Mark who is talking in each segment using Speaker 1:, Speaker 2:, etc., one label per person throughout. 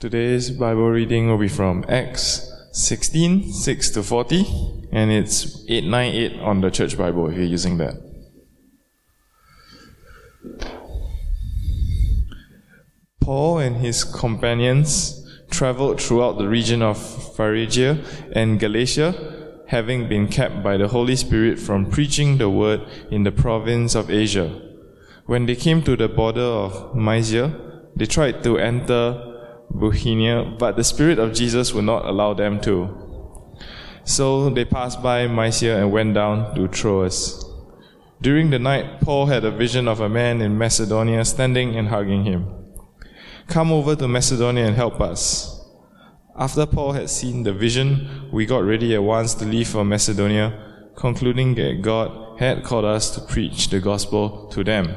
Speaker 1: Today's Bible reading will be from Acts 16, 6 to 40, and it's 898 on the Church Bible if you're using that. Paul and his companions traveled throughout the region of Phrygia and Galatia, having been kept by the Holy Spirit from preaching the word in the province of Asia. When they came to the border of Mysia, they tried to enter Bithynia, but the Spirit of Jesus would not allow them to. So they passed by Mysia and went down to Troas. During the night, Paul had a vision of a man in Macedonia standing and hugging him. Come over to Macedonia and help us. After Paul had seen the vision, we got ready at once to leave for Macedonia, concluding that God had called us to preach the gospel to them.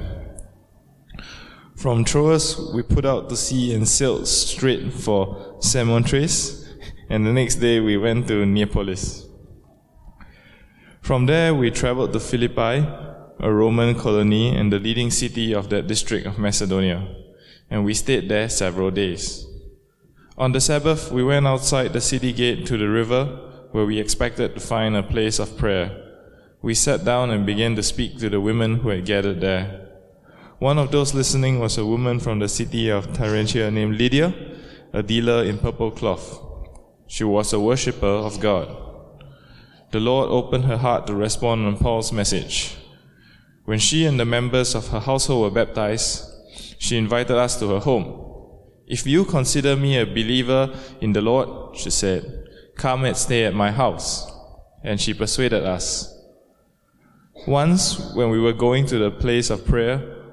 Speaker 1: From Troas, we put out to sea and sailed straight for Samothrace, and the next day we went to Neapolis. From there, we traveled to Philippi, a Roman colony and the leading city of that district of Macedonia, and we stayed there several days. On the Sabbath, we went outside the city gate to the river, where we expected to find a place of prayer. We sat down and began to speak to the women who had gathered there. One of those listening was a woman from the city of Thyatira named Lydia, a dealer in purple cloth. She was a worshipper of God. The Lord opened her heart to respond on Paul's message. When she and the members of her household were baptized, she invited us to her home. If you consider me a believer in the Lord, she said, come and stay at my house. And she persuaded us. Once, when we were going to the place of prayer,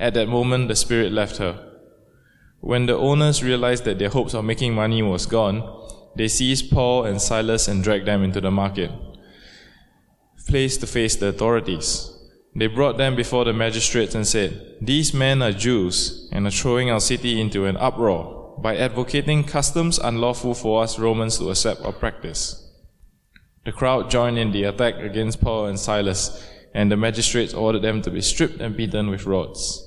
Speaker 1: At that moment, the spirit left her. When the owners realized that their hopes of making money was gone, they seized Paul and Silas and dragged them into the market, placed to face the authorities. They brought them before the magistrates and said, These men are Jews and are throwing our city into an uproar by advocating customs unlawful for us Romans to accept or practice. The crowd joined in the attack against Paul and Silas, and the magistrates ordered them to be stripped and beaten with rods.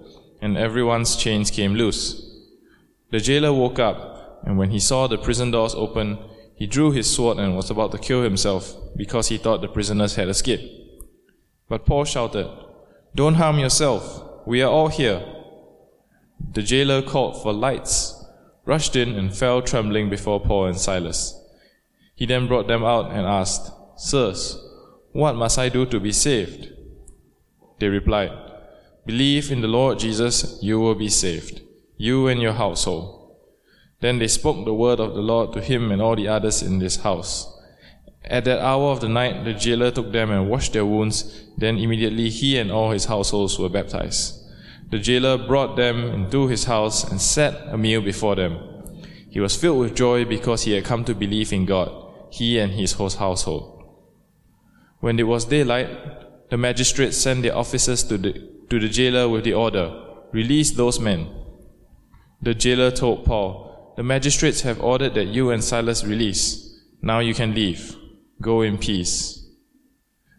Speaker 1: and everyone's chains came loose. The jailer woke up, and when he saw the prison doors open, he drew his sword and was about to kill himself because he thought the prisoners had escaped. But Paul shouted, Don't harm yourself. We are all here. The jailer called for lights, rushed in, and fell trembling before Paul and Silas. He then brought them out and asked, Sirs, what must I do to be saved? They replied, Believe in the Lord Jesus, you will be saved, you and your household. Then they spoke the word of the Lord to him and all the others in this house. At that hour of the night, the jailer took them and washed their wounds. Then immediately he and all his households were baptized. The jailer brought them into his house and set a meal before them. He was filled with joy because he had come to believe in God, he and his whole household. When it was daylight, the magistrates sent their officers to the to the jailer with the order, Release those men. The jailer told Paul, The magistrates have ordered that you and Silas release. Now you can leave. Go in peace.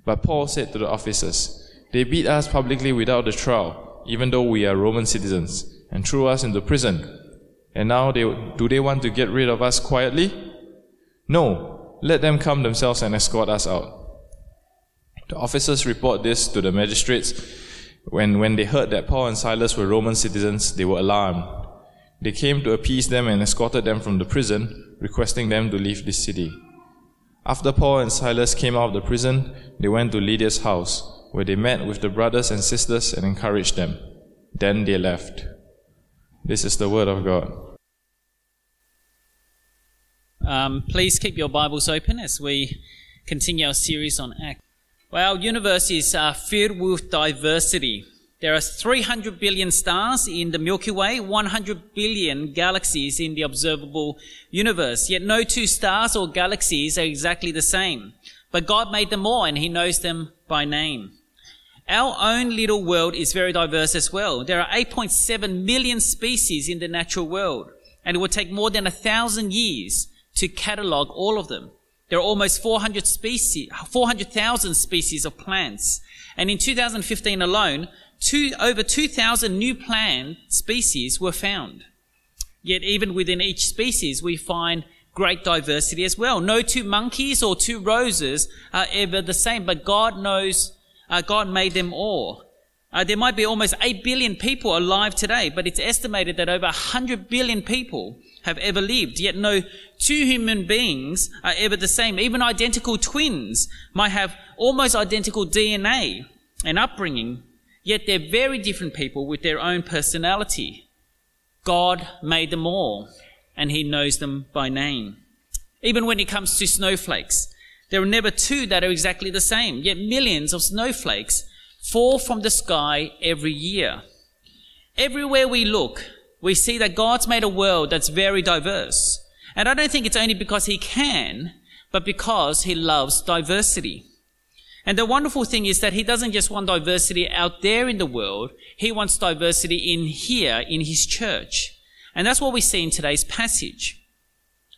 Speaker 1: But Paul said to the officers, They beat us publicly without a trial, even though we are Roman citizens, and threw us into prison. And now they, do they want to get rid of us quietly? No, let them come themselves and escort us out. The officers report this to the magistrates when, when they heard that Paul and Silas were Roman citizens, they were alarmed. They came to appease them and escorted them from the prison, requesting them to leave the city. After Paul and Silas came out of the prison, they went to Lydia's house, where they met with the brothers and sisters and encouraged them. Then they left. This is the word of God.
Speaker 2: Um, please keep your Bibles open as we continue our series on Acts. Well, is uh, filled with diversity. There are 300 billion stars in the Milky Way, 100 billion galaxies in the observable universe. Yet no two stars or galaxies are exactly the same. But God made them all and He knows them by name. Our own little world is very diverse as well. There are 8.7 million species in the natural world, and it would take more than a thousand years to catalog all of them. There are almost 400 species, 400,000 species of plants. And in 2015 alone, two, over 2,000 new plant species were found. Yet even within each species, we find great diversity as well. No two monkeys or two roses are ever the same, but God knows, uh, God made them all. Uh, there might be almost 8 billion people alive today, but it's estimated that over 100 billion people have ever lived. Yet no two human beings are ever the same. Even identical twins might have almost identical DNA and upbringing, Yet they're very different people with their own personality. God made them all, and He knows them by name. Even when it comes to snowflakes, there are never two that are exactly the same, yet millions of snowflakes fall from the sky every year. Everywhere we look, we see that God's made a world that's very diverse. And I don't think it's only because He can, but because He loves diversity. And the wonderful thing is that he doesn't just want diversity out there in the world, he wants diversity in here, in his church. And that's what we see in today's passage.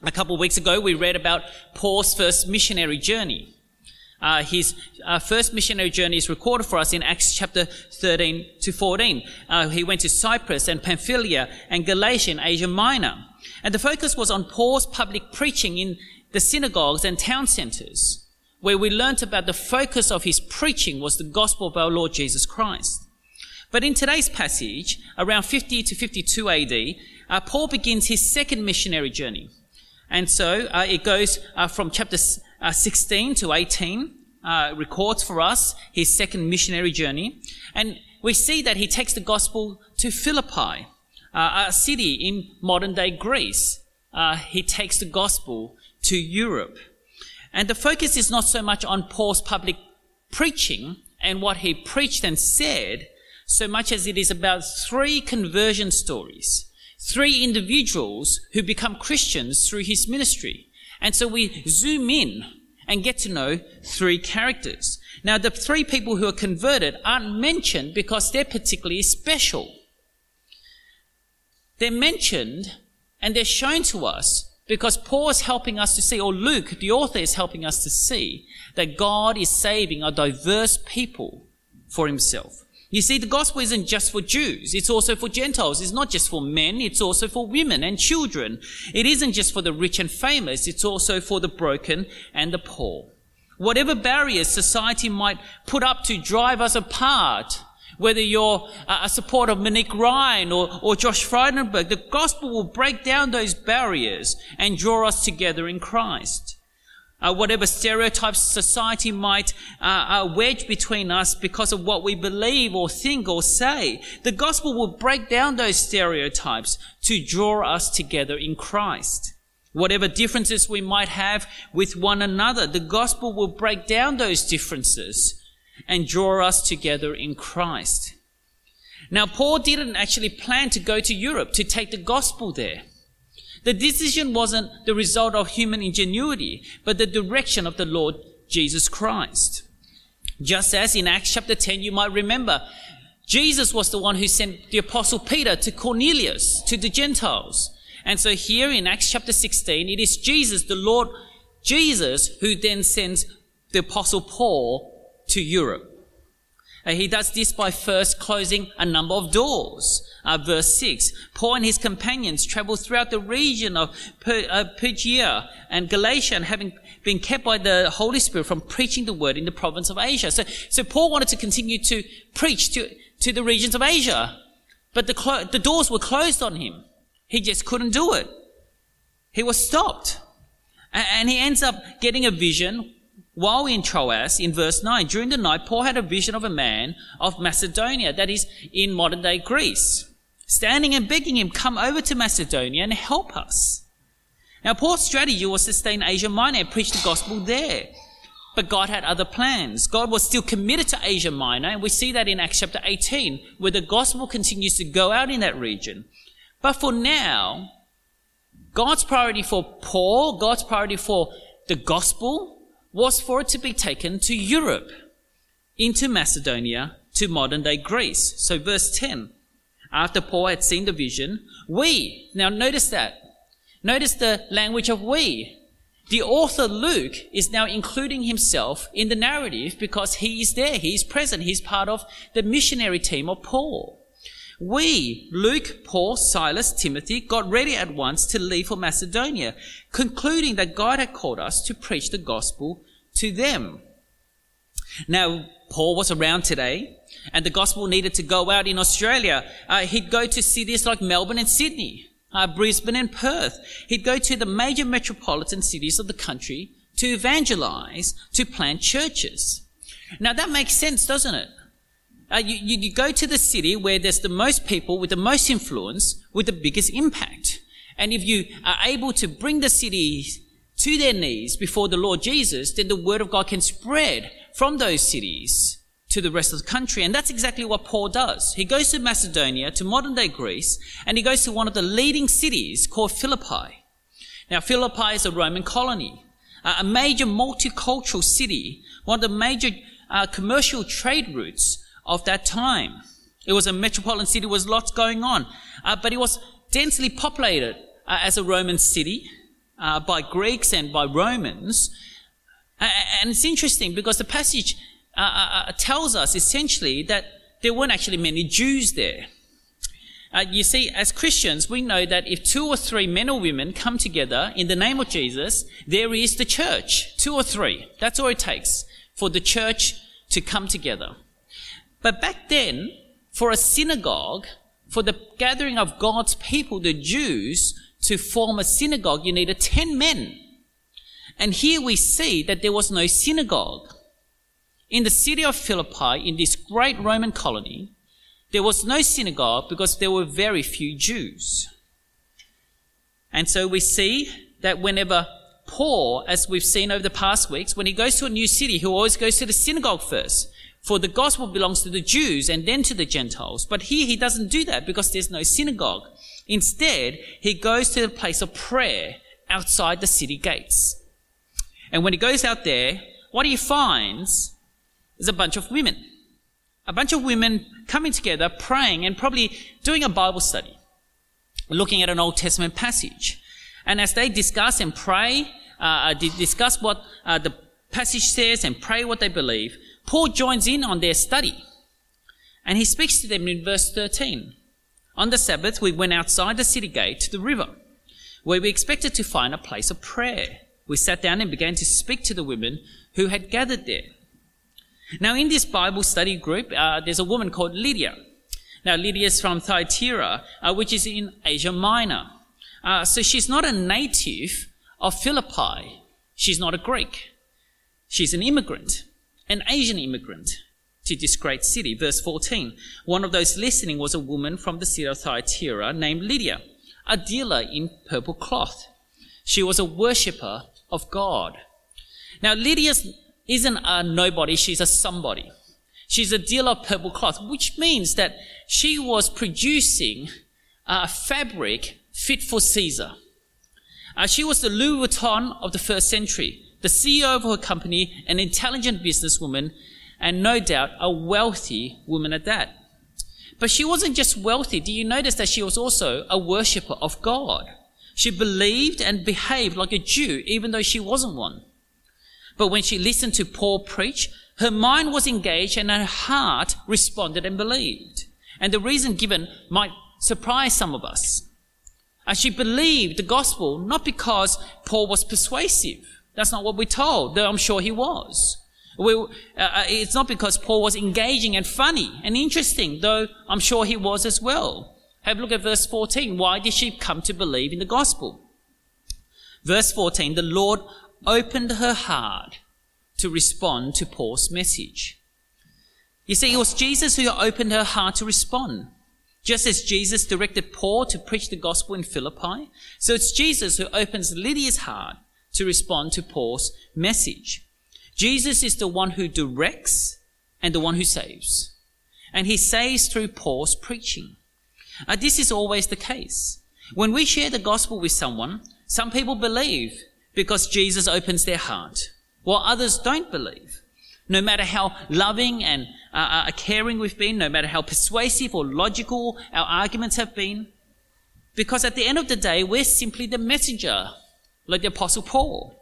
Speaker 2: A couple of weeks ago, we read about Paul's first missionary journey. Uh, his uh, first missionary journey is recorded for us in Acts chapter 13 to 14. Uh, he went to Cyprus and Pamphylia and Galatia in Asia Minor. And the focus was on Paul's public preaching in the synagogues and town centers where we learnt about the focus of his preaching was the gospel of our Lord Jesus Christ. But in today's passage, around 50 to 52 AD, uh, Paul begins his second missionary journey. And so uh, it goes uh, from chapter uh, 16 to 18, uh, records for us his second missionary journey. And we see that he takes the gospel to Philippi, uh, a city in modern day Greece. he takes the gospel to Europe. And the focus is not so much on Paul's public preaching and what he preached and said, so much as it is about three conversion stories, three individuals who become Christians through his ministry. And so we zoom in and get to know three characters. Now, the three people who are converted aren't mentioned because they're particularly special. They're mentioned and they're shown to us because Paul is helping us to see, or Luke, the author, is helping us to see that God is saving a diverse people for himself. You see, the gospel isn't just for Jews. It's also for Gentiles. It's not just for men. It's also for women and children. It isn't just for the rich and famous. It's also for the broken and the poor. Whatever barriers society might put up to drive us apart, whether you're a supporter of Monique Ryan or, or Josh Frydenberg, the gospel will break down those barriers and draw us together in Christ. Uh, whatever stereotypes society might uh, uh, wedge between us because of what we believe or think or say, the gospel will break down those stereotypes to draw us together in Christ. Whatever differences we might have with one another, the gospel will break down those differences and draw us together in Christ. Now, Paul didn't actually plan to go to Europe to take the gospel there. The decision wasn't the result of human ingenuity, but the direction of the Lord Jesus Christ. Just as in Acts chapter 10, you might remember, Jesus was the one who sent the apostle Peter to Cornelius, to the Gentiles. And so here in Acts chapter 16, it is Jesus, the Lord Jesus, who then sends the apostle Paul to Europe. Uh, he does this by first closing a number of doors. Uh, verse 6. Paul and his companions traveled throughout the region of per- uh, Phrygia and Galatia and having been kept by the Holy Spirit from preaching the word in the province of Asia. So, so Paul wanted to continue to preach to, to the regions of Asia, but the, clo- the doors were closed on him. He just couldn't do it. He was stopped. And he ends up getting a vision while in Troas in verse 9. During the night, Paul had a vision of a man of Macedonia, that is in modern day Greece, standing and begging him, Come over to Macedonia and help us. Now, Paul's strategy was to stay in Asia Minor and preach the gospel there. But God had other plans. God was still committed to Asia Minor, and we see that in Acts chapter 18, where the gospel continues to go out in that region. But for now, God's priority for Paul, God's priority for the gospel, was for it to be taken to Europe, into Macedonia, to modern day Greece. So, verse 10 after Paul had seen the vision, we, now notice that. Notice the language of we. The author Luke is now including himself in the narrative because he is there, he is present, he's part of the missionary team of Paul. We, Luke, Paul, Silas, Timothy, got ready at once to leave for Macedonia, concluding that God had called us to preach the gospel to them. Now, Paul was around today, and the gospel needed to go out in Australia. Uh, he'd go to cities like Melbourne and Sydney, uh, Brisbane and Perth. He'd go to the major metropolitan cities of the country to evangelize, to plant churches. Now that makes sense, doesn't it? Uh, you, you, you go to the city where there's the most people with the most influence with the biggest impact. And if you are able to bring the city to their knees before the Lord Jesus, then the word of God can spread from those cities to the rest of the country. And that's exactly what Paul does. He goes to Macedonia, to modern day Greece, and he goes to one of the leading cities called Philippi. Now, Philippi is a Roman colony, a major multicultural city, one of the major uh, commercial trade routes of that time. It was a metropolitan city, with lots going on, uh, but it was densely populated uh, as a Roman city uh, by Greeks and by Romans. and it's interesting because the passage uh, uh, uh, tells us essentially that there weren't actually many Jews there. Uh, you see, as Christians, we know that if two or three men or women come together in the name of Jesus, there is the church. Two or three. That's all it takes for the church to come together. But back then, for a synagogue, for the gathering of God's people, the Jews, to form a synagogue, you needed 10 men. And here we see that there was no synagogue. In the city of Philippi, in this great Roman colony, there was no synagogue because there were very few Jews. And so we see that whenever Paul, as we've seen over the past weeks, when he goes to a new city, he always goes to the synagogue first. For the gospel belongs to the Jews and then to the Gentiles. But here he doesn't do that because there's no synagogue. Instead, he goes to the place of prayer outside the city gates. And when he goes out there, what he finds is a bunch of women. A bunch of women coming together, praying, and probably doing a Bible study, looking at an Old Testament passage. And as they discuss and pray, uh, discuss what uh, the passage says and pray what they believe, Paul joins in on their study and he speaks to them in verse 13. On the Sabbath, we went outside the city gate to the river, where we expected to find a place of prayer. We sat down and began to speak to the women who had gathered there. Now, in this Bible study group, uh, there's a woman called Lydia. Now, Lydia is from Thyatira, uh, which is in Asia Minor. Uh, so she's not a native of Philippi. She's not a Greek. She's an immigrant an Asian immigrant to this great city. Verse 14. One of those listening was a woman from the city of Thyatira named Lydia, a dealer in purple cloth. She was a worshipper of God. Now, Lydia isn't a nobody, she's a somebody. She's a dealer of purple cloth, which means that she was producing a fabric fit for Caesar. Uh, she was the Louis Vuitton of the first century the CEO of her company, an intelligent businesswoman, and no doubt a wealthy woman at that. But she wasn't just wealthy. Do you notice that she was also a worshipper of God? She believed and behaved like a Jew, even though she wasn't one. But when she listened to Paul preach, her mind was engaged and her heart responded and believed. And the reason given might surprise some of us. And she believed the gospel not because Paul was persuasive, that's not what we're told, though I'm sure he was. We, uh, uh, it's not because Paul was engaging and funny and interesting, though I'm sure he was as well. Have a look at verse 14. Why did she come to believe in the gospel? Verse 14 The Lord opened her heart to respond to Paul's message. You see, it was Jesus who opened her heart to respond. Just as Jesus directed Paul to preach the gospel in Philippi, so it's Jesus who opens Lydia's heart to respond to Paul's message. Jesus is the one who directs and the one who saves. And he saves through Paul's preaching. Uh, this is always the case. When we share the gospel with someone, some people believe because Jesus opens their heart, while others don't believe. No matter how loving and uh, uh, caring we've been, no matter how persuasive or logical our arguments have been, because at the end of the day, we're simply the messenger, like the Apostle Paul.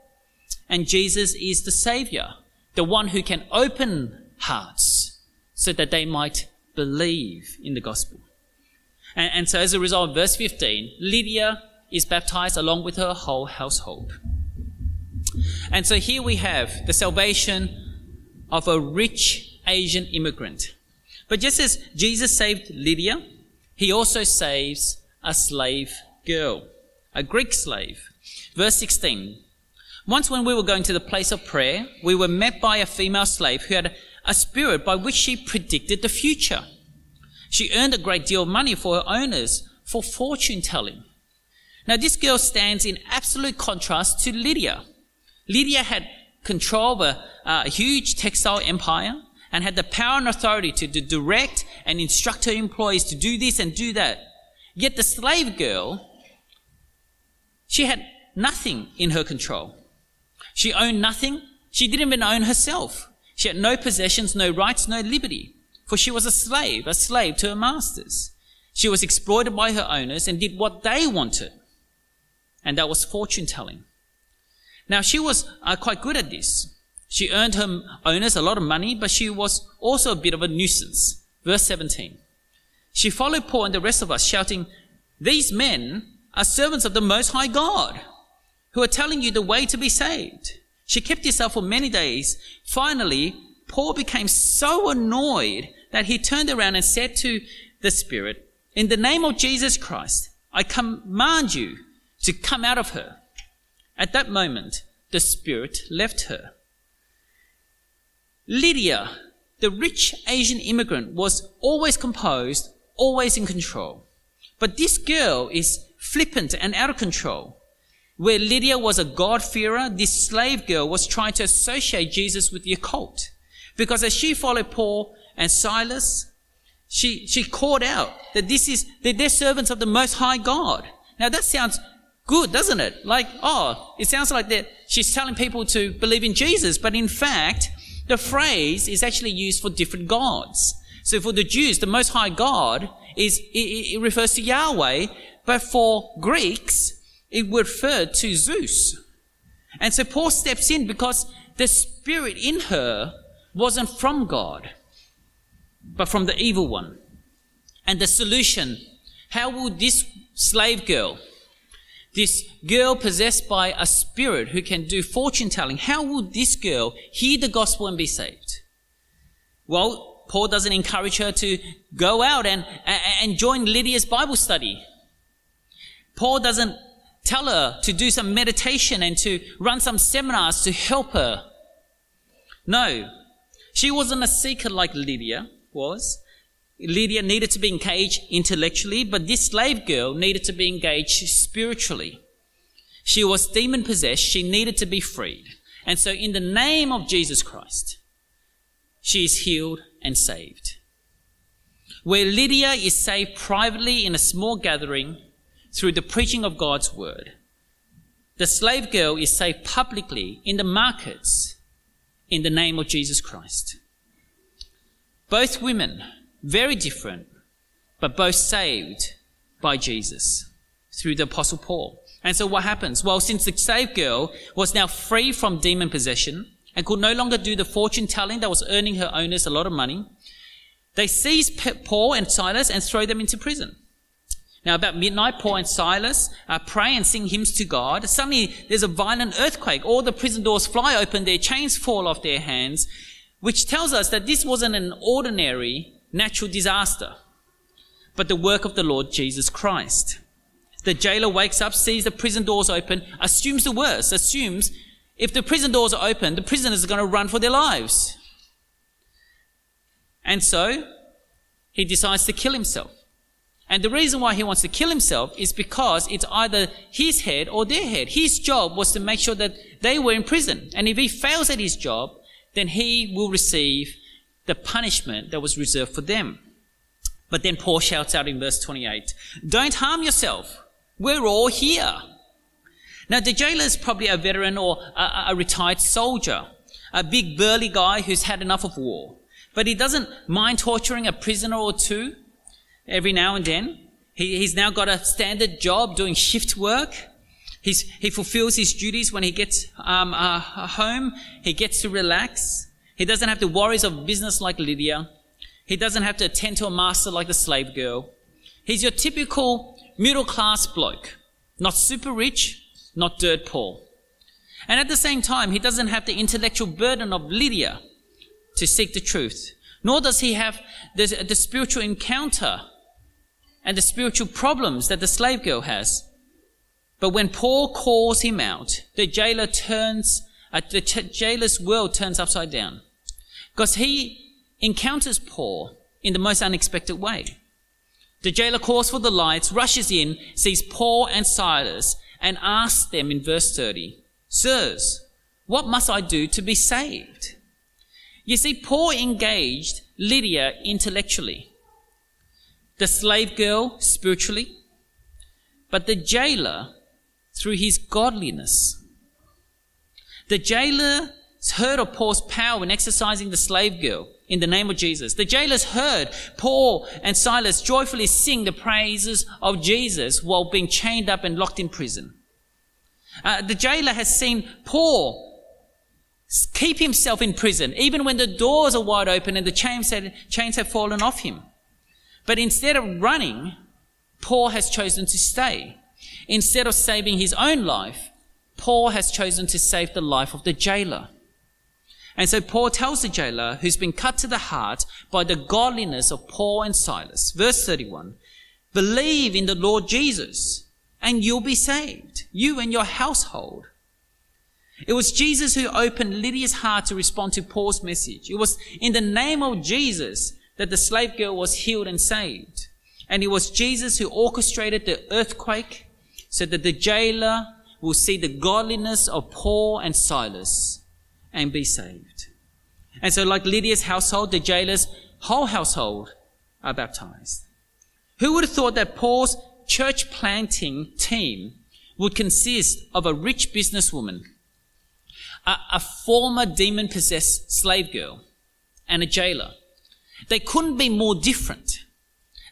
Speaker 2: And Jesus is the Savior, the one who can open hearts so that they might believe in the gospel. And, and so as a result, verse 15, Lydia is baptized along with her whole household. And so here we have the salvation of a rich Asian immigrant. But just as Jesus saved Lydia, he also saves a slave girl, a Greek slave. Verse 16. Once when we were going to the place of prayer, we were met by a female slave who had a spirit by which she predicted the future. She earned a great deal of money for her owners for fortune telling. Now this girl stands in absolute contrast to Lydia. Lydia had control of a, uh, a huge textile empire and had the power and authority to, to direct and instruct her employees to do this and do that. Yet the slave girl, she had nothing in her control. She owned nothing. She didn't even own herself. She had no possessions, no rights, no liberty. For she was a slave, a slave to her masters. She was exploited by her owners and did what they wanted. And that was fortune telling. Now she was uh, quite good at this. She earned her owners a lot of money, but she was also a bit of a nuisance. Verse 17. She followed Paul and the rest of us, shouting, These men are servants of the Most High God, who are telling you the way to be saved. She kept herself for many days. Finally, Paul became so annoyed that he turned around and said to the Spirit, In the name of Jesus Christ, I command you to come out of her. At that moment, the Spirit left her. Lydia, the rich Asian immigrant, was always composed, always in control. But this girl is flippant and out of control. Where Lydia was a God-fearer, this slave girl was trying to associate Jesus with the occult. Because as she followed Paul and Silas, she, she called out that this is, that they're servants of the Most High God. Now that sounds good, doesn't it? Like, oh, it sounds like that she's telling people to believe in Jesus, but in fact, the phrase is actually used for different gods. So for the Jews, the Most High God is, it, it refers to Yahweh, but for Greeks, it referred to Zeus. And so Paul steps in because the spirit in her wasn't from God, but from the evil one. And the solution, how would this slave girl, this girl possessed by a spirit who can do fortune telling, how would this girl hear the gospel and be saved? Well, Paul doesn't encourage her to go out and, and join Lydia's Bible study. Paul doesn't tell her to do some meditation and to run some seminars to help her. No. She wasn't a seeker like Lydia was. Lydia needed to be engaged intellectually, but this slave girl needed to be engaged spiritually. She was demon possessed. She needed to be freed. And so in the name of Jesus Christ, she is healed and saved. Where Lydia is saved privately in a small gathering through the preaching of God's word, the slave girl is saved publicly in the markets in the name of Jesus Christ. Both women very different, but both saved by Jesus through the Apostle Paul. And so what happens? Well, since the slave girl was now free from demon possession and could no longer do the fortune telling that was earning her owners a lot of money, they seize Paul and Silas and throw them into prison. Now, about midnight, Paul and Silas uh, pray and sing hymns to God. Suddenly, there's a violent earthquake. All the prison doors fly open, their chains fall off their hands, which tells us that this wasn't an ordinary natural disaster. but the work of the Lord Jesus Christ. The jailer wakes up, sees the prison doors open, assumes the worst, assumes if the prison doors are open, the prisoners are going to run for their lives. And so, he decides to kill himself. And the reason why he wants to kill himself is because it's either his head or their head. His job was to make sure that they were in prison. And if he fails at his job, then he will receive the punishment that was reserved for them. But then Paul shouts out in verse 28, Don't harm yourself. We're all here. Now, the jailer is probably a veteran or a, a retired soldier, a big burly guy who's had enough of war. But he doesn't mind torturing a prisoner or two every now and then. He, he's now got a standard job doing shift work. He's, he fulfills his duties when he gets um, uh, home. He gets to relax. He doesn't have the worries of business like Lydia. He doesn't have to attend to a master like the slave girl. He's your typical middle class bloke. Not super rich, not dirt poor. And at the same time, he doesn't have the intellectual burden of Lydia to seek the truth. Nor does he have the, the spiritual encounter and the spiritual problems that the slave girl has. But when Paul calls him out, the jailer turns, uh, the jailer's world turns upside down. Because he encounters Paul in the most unexpected way. The jailer calls for the lights, rushes in, sees Paul and Silas, and asks them in verse 30, Sirs, what must I do to be saved? You see, Paul engaged Lydia intellectually the slave girl spiritually, but the jailer through his godliness. The jailer heard of Paul's power in exorcising the slave girl in the name of Jesus. The jailers heard Paul and Silas joyfully sing the praises of Jesus while being chained up and locked in prison. Uh, the jailer has seen Paul keep himself in prison, even when the doors are wide open and the chains have, chains have fallen off him. But instead of running, Paul has chosen to stay. Instead of saving his own life, Paul has chosen to save the life of the jailer. And so Paul tells the jailer, who's been cut to the heart by the godliness of Paul and Silas, verse 31, believe in the Lord Jesus and you'll be saved, you and your household. It was Jesus who opened Lydia's heart to respond to Paul's message. It was in the name of Jesus that the slave girl was healed and saved. And it was Jesus who orchestrated the earthquake so that the jailer will see the godliness of Paul and Silas and be saved. And so, like Lydia's household, the jailer's whole household are baptized. Who would have thought that Paul's church planting team would consist of a rich businesswoman, a, a former demon possessed slave girl, and a jailer? They couldn't be more different.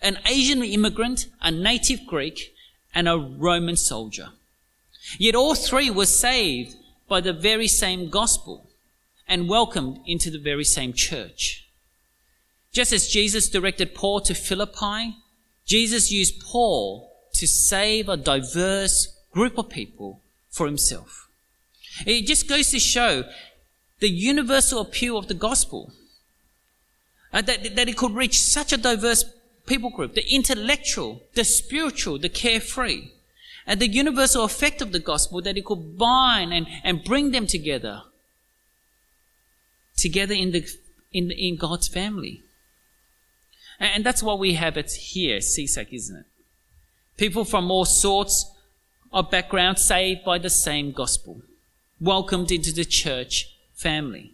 Speaker 2: An Asian immigrant, a native Greek, and a Roman soldier. Yet all three were saved by the very same gospel and welcomed into the very same church. Just as Jesus directed Paul to Philippi, Jesus used Paul to save a diverse group of people for himself. It just goes to show the universal appeal of the gospel uh, that, that it could reach such a diverse people group the intellectual, the spiritual, the carefree, and the universal effect of the gospel that it could bind and, and bring them together, together in, the, in, in God's family. And, and that's what we have at here, CSAC, isn't it? People from all sorts of backgrounds saved by the same gospel, welcomed into the church family.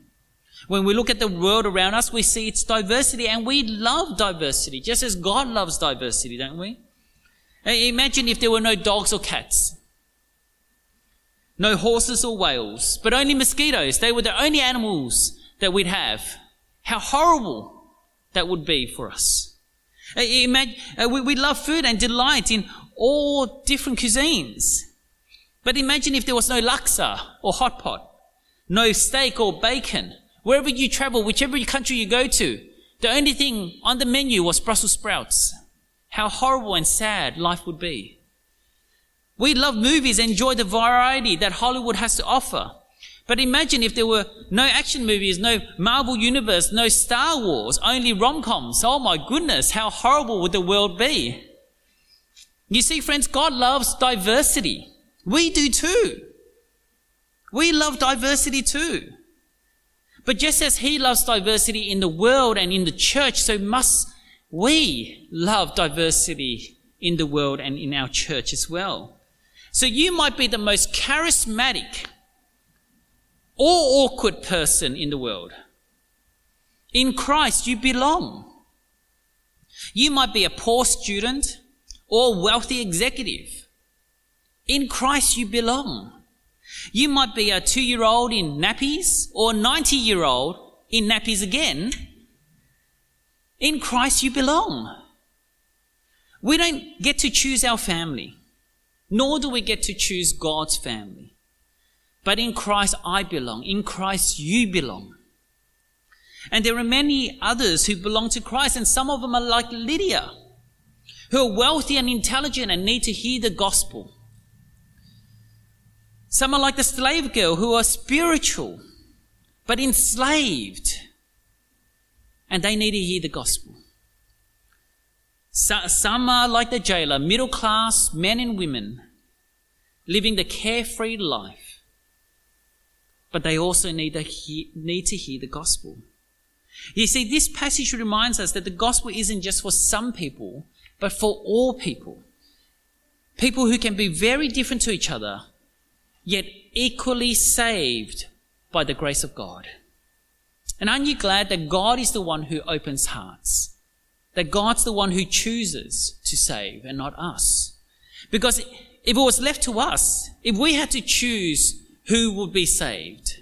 Speaker 2: When we look at the world around us, we see its diversity and we love diversity, just as God loves diversity, don't we? Imagine if there were no dogs or cats, no horses or whales, but only mosquitoes. They were the only animals that we'd have. How horrible that would be for us. Uh, we love food and delight in all different cuisines. But imagine if there was no laksa or hot pot, no steak or bacon, Wherever you travel, whichever country you go to, the only thing on the menu was Brussels sprouts. How horrible and sad life would be. We love movies, enjoy the variety that Hollywood has to offer. But imagine if there were no action movies, no Marvel Universe, no Star Wars, only rom coms. Oh my goodness, how horrible would the world be? You see, friends, God loves diversity. We do too. We love diversity too. But just as He loves diversity in the world and in the church, so must we love diversity in the world and in our church as well. So you might be the most charismatic or awkward person in the world. In Christ, you belong. You might be a poor student or wealthy executive. In Christ, you belong. You might be a two year old in nappies or a 90 year old in nappies again. In Christ, you belong. We don't get to choose our family, nor do we get to choose God's family. But in Christ, I belong. In Christ, you belong. And there are many others who belong to Christ, and some of them are like Lydia, who are wealthy and intelligent and need to hear the gospel. Some are like the slave girl who are spiritual, but enslaved, and they need to hear the gospel. Some are like the jailer, middle class men and women, living the carefree life, but they also need to hear, need to hear the gospel. You see, this passage reminds us that the gospel isn't just for some people, but for all people. People who can be very different to each other, yet equally saved by the grace of God. And aren't you glad that God is the one who opens hearts? That God's the one who chooses to save and not us. Because if it was left to us, if we had to choose who would be saved,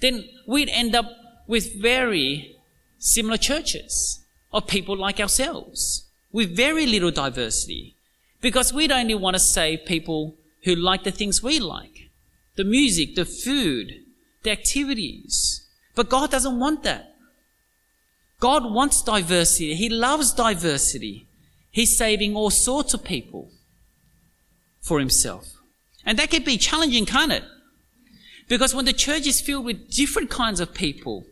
Speaker 2: then we'd end up with very similar churches of people like ourselves with very little diversity because we'd only want to save people who like the things we like the music, the food, the activities. But God doesn't want that. God wants diversity. He loves diversity. He's saving all sorts of people for himself. And that can be challenging, can't it? Because when the church is filled with different kinds of people,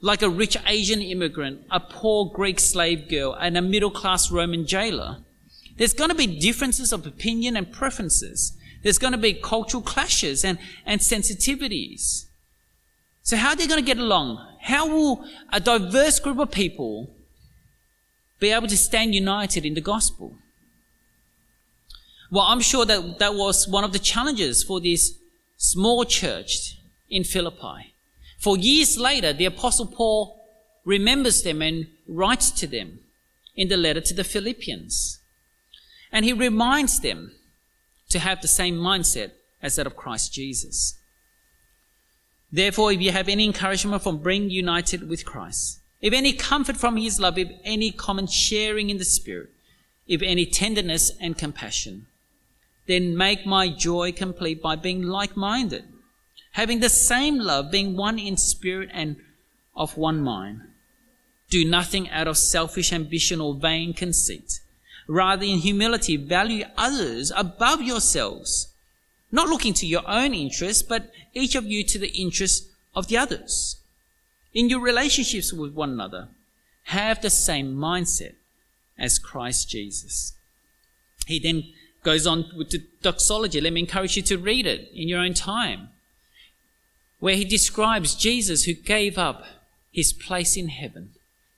Speaker 2: like a rich Asian immigrant, a poor Greek slave girl, and a middle class Roman jailer, there's going to be differences of opinion and preferences. There's going to be cultural clashes and, and sensitivities. So how are they going to get along? How will a diverse group of people be able to stand united in the gospel? Well, I'm sure that that was one of the challenges for this small church in Philippi. For years later, the apostle Paul remembers them and writes to them in the letter to the Philippians. And he reminds them to have the same mindset as that of Christ Jesus. Therefore, if you have any encouragement from being united with Christ, if any comfort from his love, if any common sharing in the Spirit, if any tenderness and compassion, then make my joy complete by being like minded, having the same love, being one in spirit and of one mind. Do nothing out of selfish ambition or vain conceit Rather, in humility, value others above yourselves, not looking to your own interests, but each of you to the interests of the others. In your relationships with one another, have the same mindset as Christ Jesus. He then goes on with the doxology. Let me encourage you to read it in your own time, where he describes Jesus who gave up his place in heaven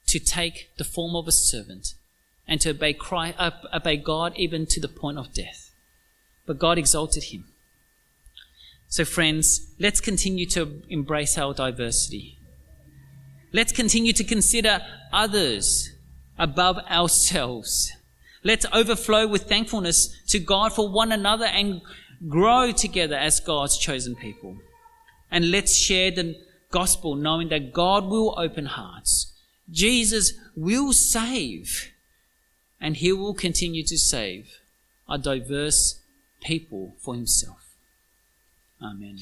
Speaker 2: to take the form of a servant and to obey, Christ, uh, obey God even to the point of death. But God exalted him. So, friends, let's continue to embrace our diversity. Let's continue to consider others above ourselves. Let's overflow with thankfulness to God for one another and grow together as God's chosen people. And let's share the gospel knowing that God will open hearts. Jesus will save and he will continue to save a diverse people for himself. Amen.